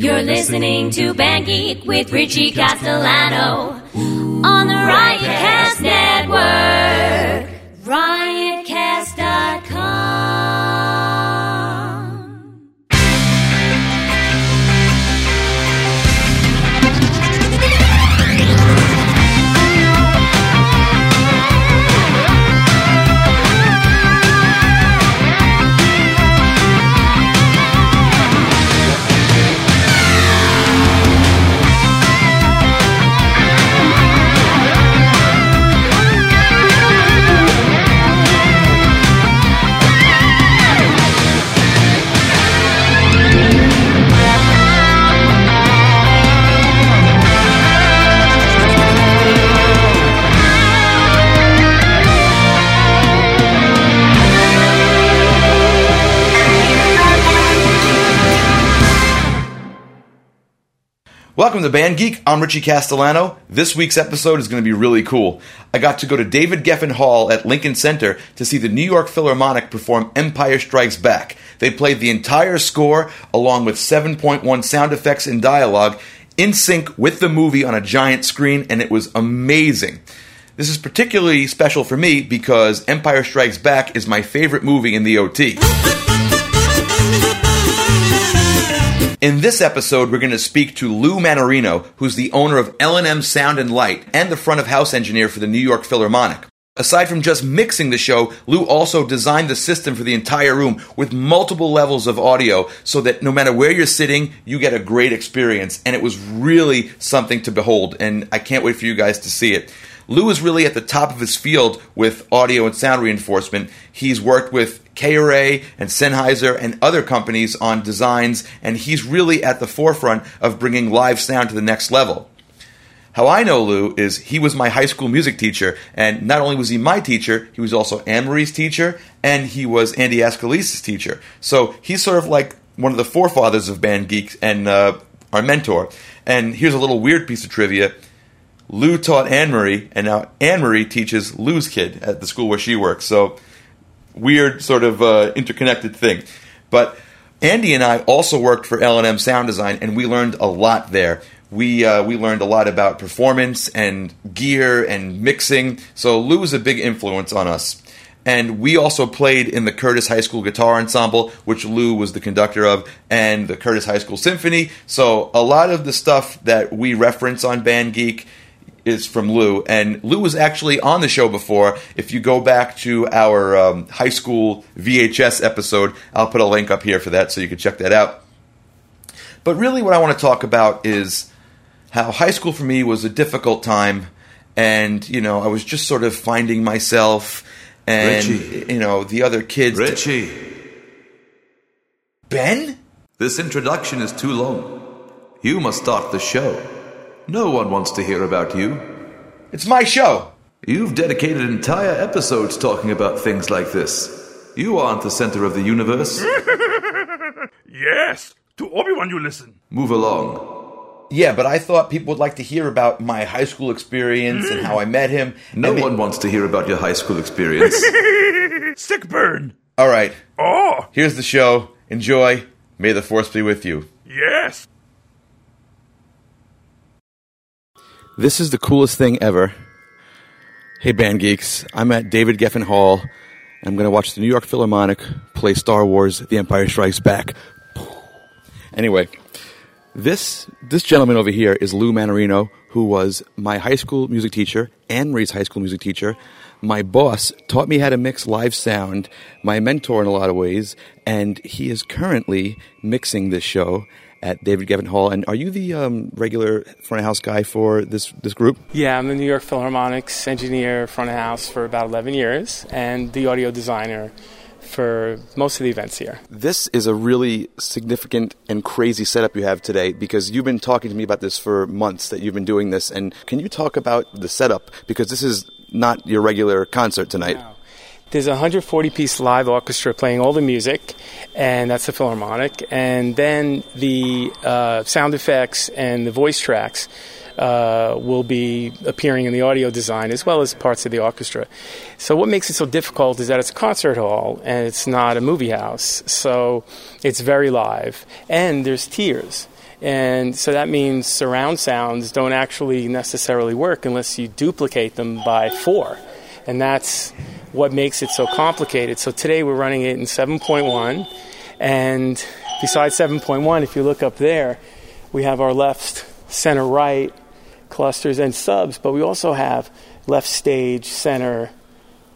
You're listening to Band Geek with Richie Castellano on the Riotcast Network. Riotcast.com. Welcome to Band Geek. I'm Richie Castellano. This week's episode is going to be really cool. I got to go to David Geffen Hall at Lincoln Center to see the New York Philharmonic perform Empire Strikes Back. They played the entire score along with 7.1 sound effects and dialogue in sync with the movie on a giant screen, and it was amazing. This is particularly special for me because Empire Strikes Back is my favorite movie in the OT. In this episode, we're going to speak to Lou Mannarino, who's the owner of L&M Sound and Light and the front of house engineer for the New York Philharmonic. Aside from just mixing the show, Lou also designed the system for the entire room with multiple levels of audio so that no matter where you're sitting, you get a great experience. And it was really something to behold, and I can't wait for you guys to see it. Lou is really at the top of his field with audio and sound reinforcement. He's worked with K-array and Sennheiser and other companies on designs, and he's really at the forefront of bringing live sound to the next level. How I know Lou is he was my high school music teacher, and not only was he my teacher, he was also Anne Marie's teacher, and he was Andy Ascolese's teacher. So he's sort of like one of the forefathers of Band Geeks and uh, our mentor. And here's a little weird piece of trivia. Lou taught Anne Marie, and now Anne Marie teaches Lou's kid at the school where she works. So weird, sort of uh, interconnected thing. But Andy and I also worked for L&M Sound Design, and we learned a lot there. We uh, we learned a lot about performance and gear and mixing. So Lou was a big influence on us. And we also played in the Curtis High School Guitar Ensemble, which Lou was the conductor of, and the Curtis High School Symphony. So a lot of the stuff that we reference on Band Geek is from Lou, and Lou was actually on the show before. If you go back to our um, high school VHS episode, I'll put a link up here for that so you can check that out. But really, what I want to talk about is how high school for me was a difficult time, and you know, I was just sort of finding myself, and Richie. you know, the other kids. Richie, Ben, this introduction is too long. You must start the show. No one wants to hear about you. it's my show. You've dedicated entire episodes talking about things like this. You aren't the center of the universe. Yes, to Obi-Wan you listen. Move along. Yeah, but I thought people would like to hear about my high school experience and how I mm. met him. No I mean- one wants to hear about your high school experience. Sick burn. All right, Oh, here's the show. Enjoy. May the force be with you. yes. This is the coolest thing ever. Hey, Band Geeks. I'm at David Geffen Hall. I'm going to watch the New York Philharmonic play Star Wars The Empire Strikes Back. Anyway, this, this gentleman over here is Lou Mannarino, who was my high school music teacher, Anne Marie's high school music teacher. My boss taught me how to mix live sound, my mentor in a lot of ways, and he is currently mixing this show at David Geffen Hall. And are you the um, regular front of house guy for this this group? Yeah, I'm the New York Philharmonic's engineer front of house for about 11 years and the audio designer for most of the events here. This is a really significant and crazy setup you have today because you've been talking to me about this for months that you've been doing this. And can you talk about the setup? Because this is not your regular concert tonight. There's a 140 piece live orchestra playing all the music, and that's the Philharmonic. And then the uh, sound effects and the voice tracks uh, will be appearing in the audio design as well as parts of the orchestra. So, what makes it so difficult is that it's a concert hall and it's not a movie house. So, it's very live, and there's tiers. And so that means surround sounds don't actually necessarily work unless you duplicate them by four. And that's what makes it so complicated. So today we're running it in 7.1. And besides 7.1, if you look up there, we have our left, center, right clusters and subs, but we also have left stage, center,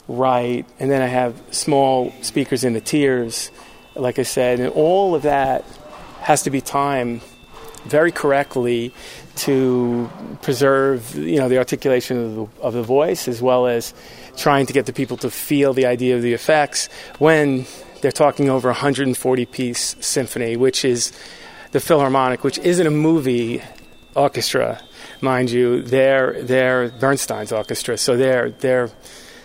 right, and then I have small speakers in the tiers, like I said, and all of that has to be timed very correctly to preserve, you know, the articulation of the, of the voice as well as trying to get the people to feel the idea of the effects when they're talking over a 140 piece symphony, which is the Philharmonic, which isn't a movie orchestra, mind you. They're they're Bernstein's orchestra, so they're they're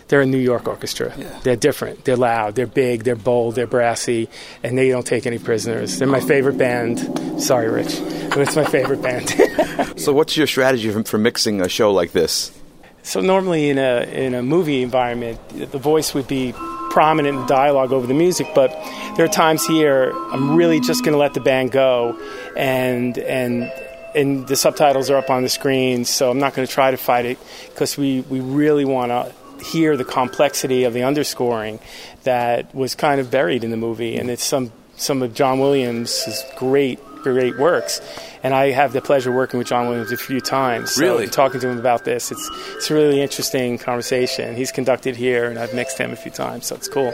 they're a New York orchestra. Yeah. They're different. They're loud. They're big. They're bold. They're brassy, and they don't take any prisoners. They're my favorite band. Sorry, Rich, but it's my favorite band. So, what's your strategy for, for mixing a show like this? So normally in a in a movie environment, the voice would be prominent in dialogue over the music, but there are times here I'm really just going to let the band go, and and and the subtitles are up on the screen, so I'm not going to try to fight it because we we really want to hear the complexity of the underscoring that was kind of buried in the movie, and it's some some of John Williams' great great works. And I have the pleasure of working with John Williams a few times. So Really? talking to him about this. It's it's a really interesting conversation. He's conducted here, and I've mixed him a few times, so it's cool.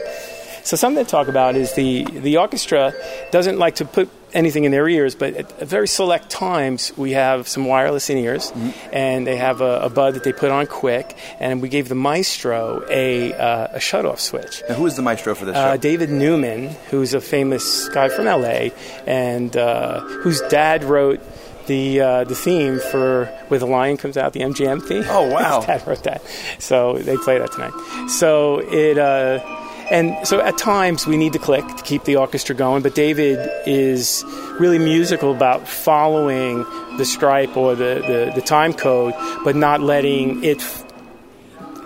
So something to talk about is the the orchestra doesn't like to put anything in their ears, but at, very select times we have some wireless in ears, and they have a, a bud that they put on quick, and we gave the maestro a uh, a shut off switch. Now, who is the maestro for this Uh, show? David Newman, who's a famous guy from LA, and uh, whose dad wrote the uh, the theme for where the lion comes out, the MGM theme. Oh, wow. His dad wrote that, so they play that tonight. So it. Uh, and so at times we need to click to keep the orchestra going, but David is really musical about following the stripe or the, the, the time code, but not letting it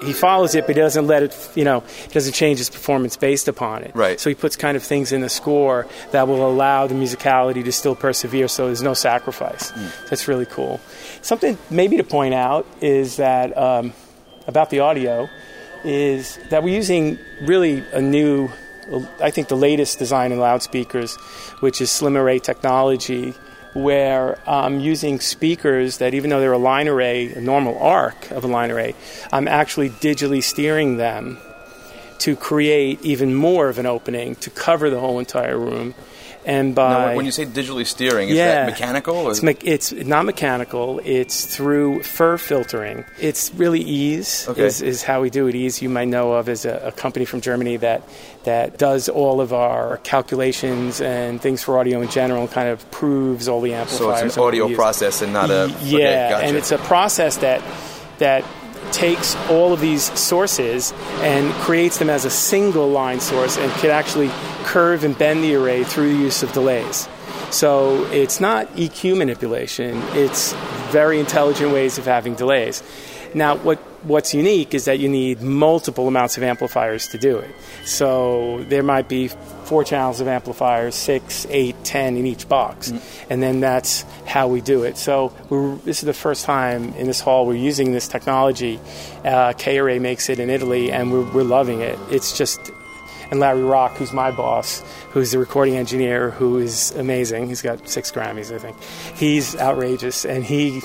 he follows it, but he doesn't let it, you know, he doesn't change his performance based upon it. Right. So he puts kind of things in the score that will allow the musicality to still persevere, so there's no sacrifice. That's really cool. Something maybe to point out is that um, about the audio is that we're using really a new, I think the latest design in loudspeakers, which is slim array technology, where I'm using speakers that even though they're a line array, a normal arc of a line array, I'm actually digitally steering them to create even more of an opening to cover the whole entire room. And by Now, when you say digitally steering, is yeah. that mechanical? Or? It's, me- it's not mechanical. It's through FIR filtering. It's really EASE Okay. is, is how we do it. EASE you might know of as a, a company from Germany that that does all of our calculations and things for audio in general. and Kind of proves all the amplifiers. so it's an audio process and not a. Y- okay, yeah, gotcha. and it's a process that that takes all of these sources and creates them as a single line source and can actually curve and bend the array through the use of delays. So it's not EQ manipulation; it's very intelligent ways of having delays. Now, what what's unique is that you need multiple amounts of amplifiers to do it. So there might be four channels of amplifiers, six, eight, ten in each box, and then that's how we do it. So we're, this is the first time in this hall we're using this technology. Uh, makes it in Italy, and we're, we're loving it. It's just and Larry Rock, who's my boss, who's the recording engineer, who is amazing. He's got six Grammys, I think. He's outrageous, and he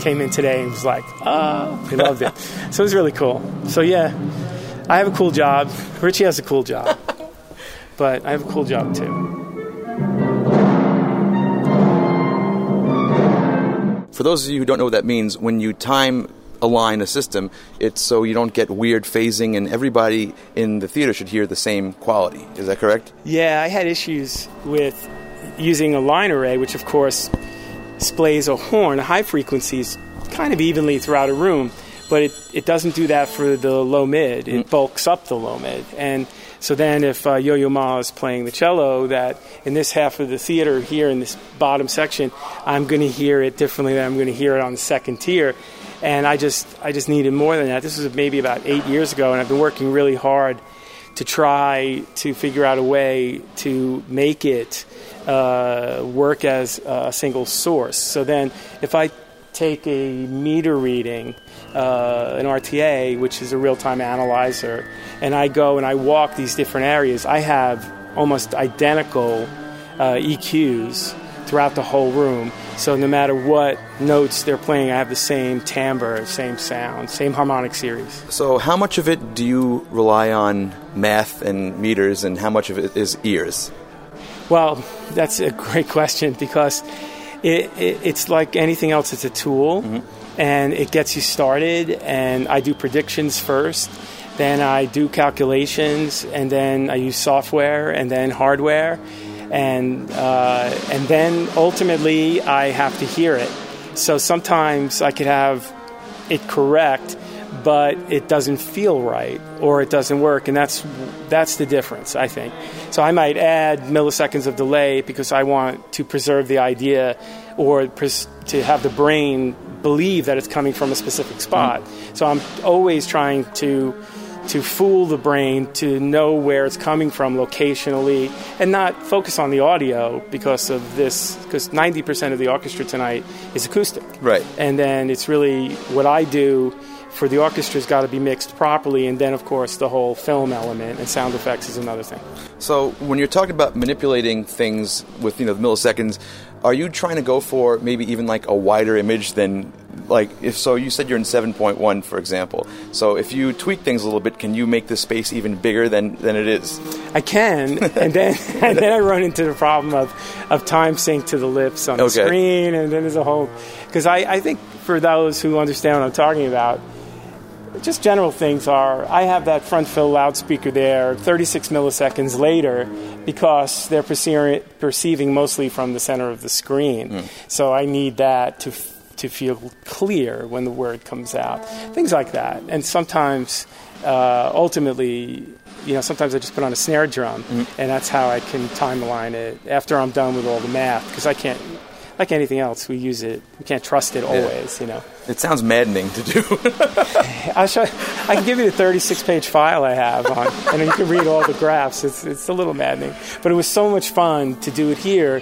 came in today and was like, "Ah," he loved it. So it was really cool. So yeah, I have a cool job. Richie has a cool job, but I have a cool job too. For those of you who don't know what that means, when you time align a system, it's so you don't get weird phasing, and everybody in the theater should hear the same quality. Is that correct? Yeah, I had issues with using a line array, which of course displays a horn, high frequencies, kind of evenly throughout a room, but it, it doesn't do that for the low mid. It bulks up the low mid. And so then if uh, Yo-Yo Ma is playing the cello, that in this half of the theater here in this bottom section, I'm going to hear it differently than I'm going to hear it on the second tier. And I just I just needed more than that. This was maybe about eight years ago, and I've been working really hard to try to figure out a way to make it uh, work as a single source. So then, if I take a meter reading, uh, an RTA, which is a real time analyzer, and I go and I walk these different areas, I have almost identical uh, EQs throughout the whole room. So no matter what notes they're playing, I have the same timbre, same sound, same harmonic series. So, how much of it do you rely on math and meters, and how much of it is ears? Well, that's a great question because it, it, it's like anything else, it's a tool mm-hmm. and it gets you started. And I do predictions first, then I do calculations, and then I use software and then hardware. And, uh, and then ultimately, I have to hear it. So sometimes I could have it correct, but it doesn't feel right or it doesn't work, and that's that's the difference, I think. So I might add milliseconds of delay because I want to preserve the idea or pres- to have the brain believe that it's coming from a specific spot. So I'm always trying to to fool the brain to know where it's coming from locationally and not focus on the audio because of this because 90% of the orchestra tonight is acoustic Right. and then it's really what I do for the orchestra's got to be mixed properly, and then of course the whole film element and sound effects is another thing. So, when you're talking about manipulating things with you know the milliseconds, are you trying to go for maybe even like a wider image than like if so? You said you're in 7.1, for example. So, if you tweak things a little bit, can you make the space even bigger than than it is? I can, and then and then I run into the problem of, of time sync to the lips on the Okay. screen, and then there's a whole because I, I think for those who understand what I'm talking about, just general things are I have that front fill loudspeaker there 36 milliseconds later because they're perceiving, perceiving mostly from the center of the screen. Hmm. So I need that to to feel clear when the word comes out. Things like that. And sometimes uh, ultimately you know, sometimes I just put on a snare drum, and that's how I can time align it after I'm done with all the math. Because I can't, like anything else, we use it. We can't trust it always, you know. It sounds maddening to do. I'll show. I can give you the 36-page file I have on, and you can read all the graphs. It's it's a little maddening, but it was so much fun to do it here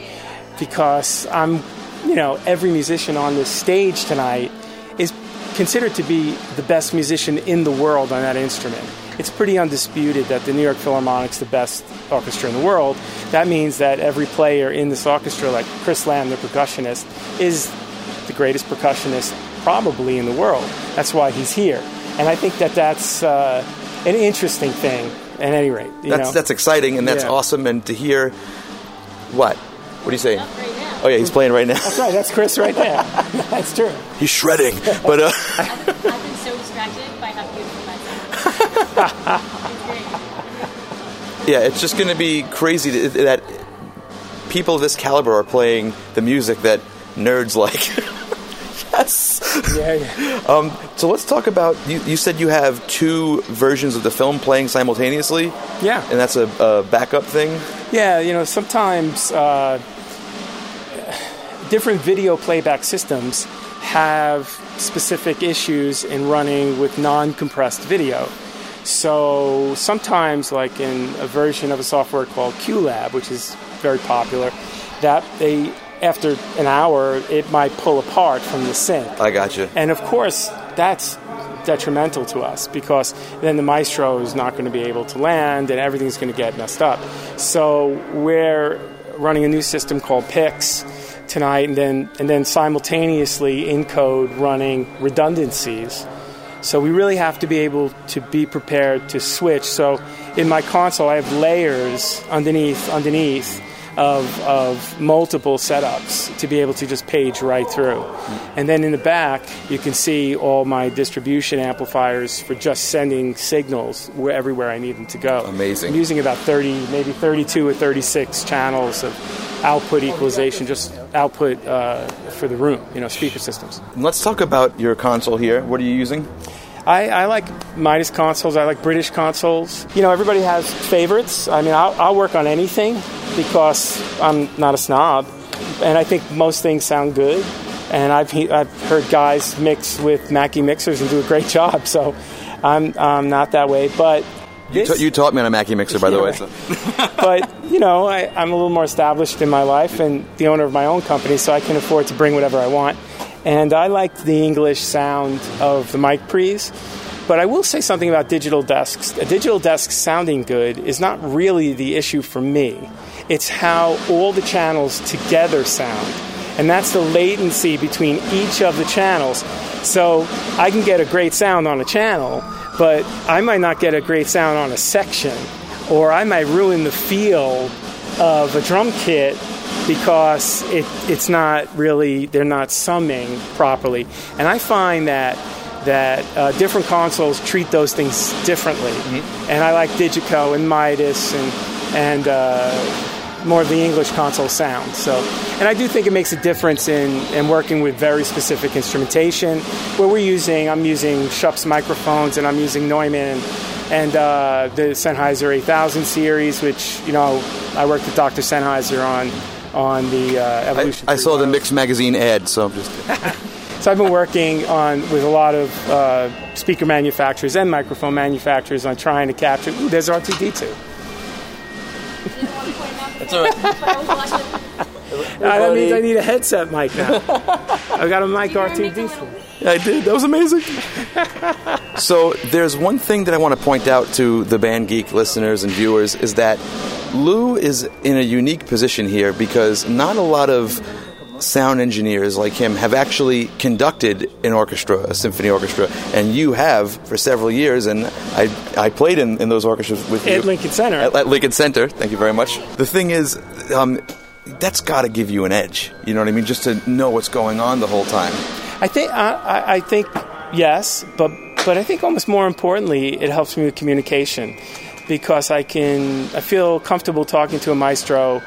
because I'm, you know, every musician on this stage tonight is considered to be the best musician in the world on that instrument. It's pretty undisputed that the New York Philharmonic's the best orchestra in the world. That means that every player in this orchestra, like Chris Lamb, the percussionist, is the greatest percussionist probably in the world. That's why he's here. And I think that that's uh, an interesting thing. At any rate, you that's know? that's exciting and that's Yeah. awesome. And to hear what? What are you saying? Right now. Oh yeah, he's playing right now. That's right. That's Chris right there. that's true. He's shredding. But uh, I've, I've been so distracted by how beautiful that sounds. it's great. yeah, it's just going to be crazy that, that people of this caliber are playing the music that nerds like. yes. Yeah, yeah. Um, so let's talk about. You, you said you have two versions of the film playing simultaneously, Yeah. and that's a, a backup thing. Yeah, you know, sometimes uh, different video playback systems have specific issues in running with non compressed video. So sometimes, like in a version of a software called QLab, which is very popular, that they after an hour it might pull apart from the sync. I got you. And of course, that's detrimental to us because then the maestro is not going to be able to land and everything's going to get messed up. So we're running a new system called Pix tonight and then and then simultaneously in code running redundancies. So we really have to be able to be prepared to switch. So in my console I have layers underneath underneath of, of multiple setups to be able to just page right through. And then in the back, you can see all my distribution amplifiers for just sending signals where, everywhere I need them to go. Amazing. I'm using about 30, maybe 32 or 36 channels of output equalization, just output uh, for the room, you know, speaker systems. Let's talk about your console here. What are you using? I, I like Midas consoles. I like British consoles. You know, everybody has favorites. I mean, I'll, I'll work on anything because I'm not a snob, and I think most things sound good. And I've he- I've heard guys mix with Mackie mixers and do a great job. So I'm I'm not that way, but this. Ta- you taught me on a Mackie mixer, by the way. So. but you know, I, I'm a little more established in my life and the owner of my own company, so I can afford to bring whatever I want. And I liked the English sound of the mic pre's. But I will say something about digital desks. A digital desk sounding good is not really the issue for me. It's how all the channels together sound. And that's the latency between each of the channels. So I can get a great sound on a channel, but I might not get a great sound on a section, or I might ruin the feel of a drum kit because it, it's not really, they're not summing properly. And I find that that uh, different consoles treat those things differently. And I like DiGiCo and Midas and, and uh, more of the English console sound. So, and I do think it makes a difference in, in working with very specific instrumentation. Where we're using, I'm using Schoeps microphones and I'm using Neumann and uh, the Sennheiser 8000 series, which you know I worked with Dr. Sennheiser on on the uh, I, Evolution. I saw the Mix magazine ad, so I'm just. So I've been working on with a lot of uh, speaker manufacturers and microphone manufacturers on trying to capture. Ooh, there's R2D2. That's all right. That means I need a headset mic now. I got a mic R2D2. Yeah, I did. That was amazing. so there's one thing that I want to point out to the Band Geek listeners and viewers is that Lou is in a unique position here because not a lot of sound engineers like him have actually conducted an orchestra, a symphony orchestra, and you have for several years, and I, I played in, in those orchestras with you. At Lincoln Center. At, at Lincoln Center, thank you very much. The thing is, um, that's got to give you an edge, you know what I mean, just to know what's going on the whole time. I think I, I- think yes, but but I think almost more importantly, it helps me with communication because I can I feel comfortable talking to a maestro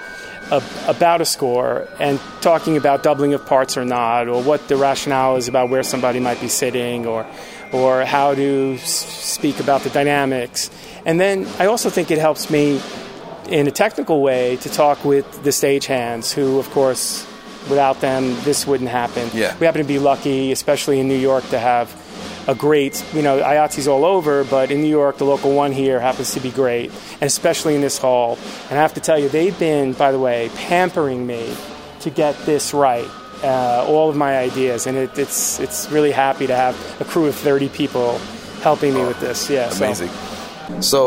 about a score and talking about doubling of parts or not, or what the rationale is about where somebody might be sitting, or or how to speak about the dynamics. And then I also think it helps me in a technical way to talk with the stagehands, who, of course, without them, this wouldn't happen. Yeah. We happen to be lucky, especially in New York, to have a great, you know, IATSE's all over, but in New York, the local one here happens to be great, and especially in this hall. And I have to tell you, they've been, by the way, pampering me to get this right. Uh, all of my ideas, and it, it's it's really happy to have a crew of 30 people helping me with this. Yeah, Amazing. So,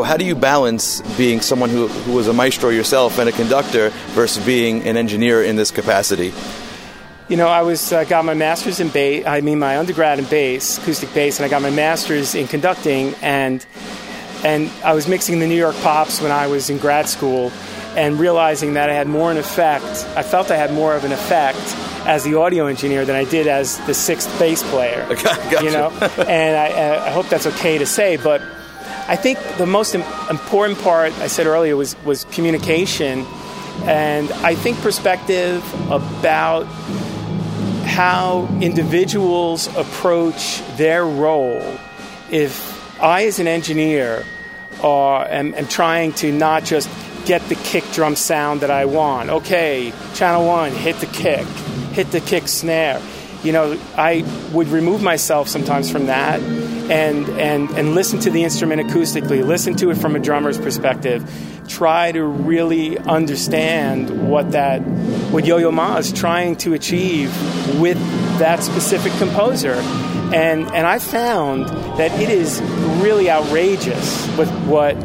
how do you balance being someone who, who was a maestro yourself and a conductor versus being an engineer in this capacity? You know, I was uh, got my master's in bass. I mean, my undergrad in bass, acoustic bass, and I got my master's in conducting. And and I was mixing the New York pops when I was in grad school, and realizing that I had more an effect. I felt I had more of an effect as the audio engineer than I did as the sixth bass player. Gotcha. You know, and I, I hope that's okay to say, but I think the most important part I said earlier was was communication, and I think perspective about how individuals approach their role. If I, as an engineer, are, am, am trying to not just get the kick drum sound that I want, okay, channel one, hit the kick, hit the kick snare. You know, I would remove myself sometimes from that and, and, and listen to the instrument acoustically, listen to it from a drummer's perspective, try to really understand what that what Yo-Yo Ma is trying to achieve with that specific composer. And and I found that it is really outrageous with what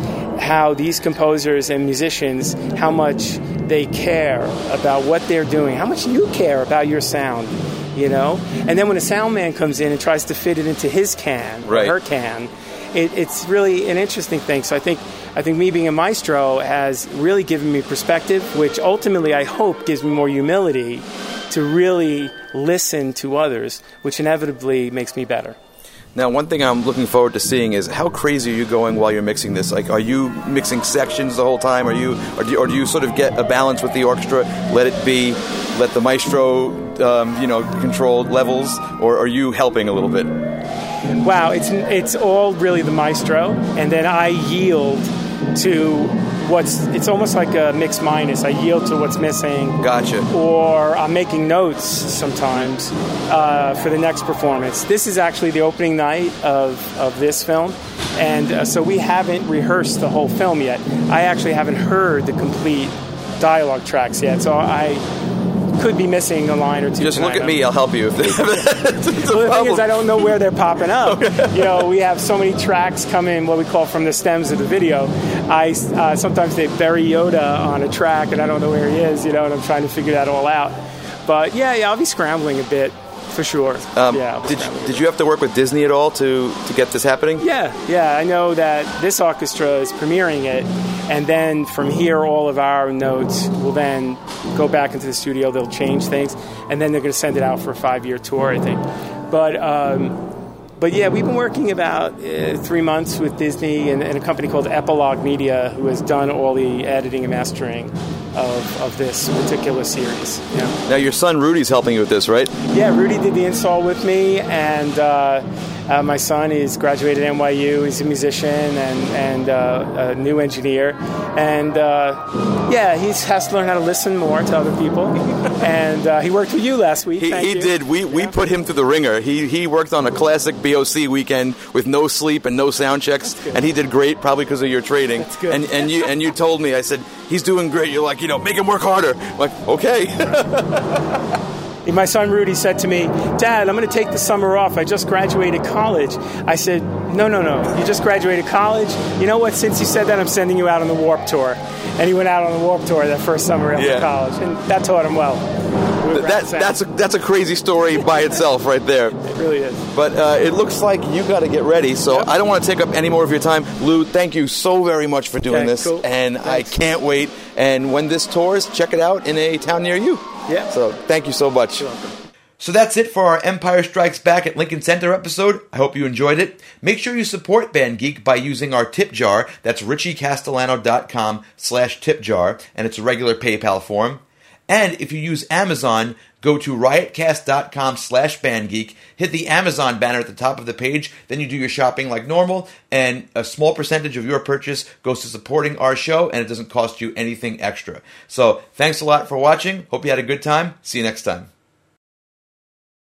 how these composers and musicians how much they care about what they're doing, how much you care about your sound, you know. And then when a sound man comes in and tries to fit it into his can Right. her can, it, it's really an interesting thing. So I think I think me being a maestro has really given me perspective, which ultimately I hope gives me more humility to really listen to others, which inevitably makes me better. Now, one thing I'm looking forward to seeing is how crazy are you going while you're mixing this? Like, are you mixing sections the whole time? Are you, or do you, or do you sort of get a balance with the orchestra? Let it be, let the maestro, um, you know, control levels, or are you helping a little bit? Wow, it's it's all really the maestro, and then I yield to what's it's almost like a mixed minus. I yield to what's missing, Gotcha. or I'm making notes sometimes uh, for the next performance. This is actually the opening night of, of this film, and uh, so we haven't rehearsed the whole film yet. I actually haven't heard the complete dialogue tracks yet, so I could be missing a line or two. Just look at me. I'll help you. If it's a Well, the thing is. I don't know where they're popping up. You know, we have so many tracks coming, what we call from the stems of the video. I uh, sometimes they bury Yoda on a track, and I don't know where he is. You know, and I'm trying to figure that all out. But yeah, yeah, I'll be scrambling a bit for sure. Um, yeah. Did, a did you have to work with Disney at all to, to get this happening? yeah, yeah, I know that this orchestra is premiering it, and then from here, all of our notes will then go back into the studio. They'll change things, and then they're going to send it out for a five-year tour, I think. But um, but yeah, we've been working about uh, three months with Disney and, and a company called Epilogue Media, who has done all the editing and mastering of, of this particular series. Yeah. Now, your son Rudy's helping you with this, right? Yeah, Rudy did the install with me, and uh, uh, my son is graduated NYU. He's a musician and and uh, a new engineer, and uh, yeah, he has to learn how to listen more to other people. and uh, he worked with you last week. He, he you. did. We, we put him through the ringer. He he worked on a classic BOC weekend with no sleep and no sound checks, and he did great, probably because of your trading. That's good. And and you and you told me, I said he's doing great. You're like, you know, make him work harder. I'm like, okay. My son Rudy said to me, Dad, I'm going to take the summer off. I just graduated college. I said, No, no, no. You just graduated college. You know what? Since you said that, I'm sending you out on the Warped Tour. And he went out on the Warped Tour that first summer after Yeah. college. And that taught him well. We that that's a, that's a crazy story by itself, right there. It really is. But uh, it looks like you got to get ready, so Yep. I don't want to take up any more of your time. Lou, thank you so very much for doing Okay, this, cool. and Thanks. I can't wait. And when this tours, check it out in a town near you. Yeah. So thank you so much. You're welcome. So that's it for our Empire Strikes Back at Lincoln Center episode. I hope you enjoyed it. Make sure you support Band Geek by using our tip jar. That's richiecastellano.com slash tip jar, and it's a regular PayPal form. And if you use Amazon, go to riotcast.com slash bandgeek, hit the Amazon banner at the top of the page, then you do your shopping like normal, and a small percentage of your purchase goes to supporting our show, and it doesn't cost you anything extra. So thanks a lot for watching. Hope you had a good time. See you next time.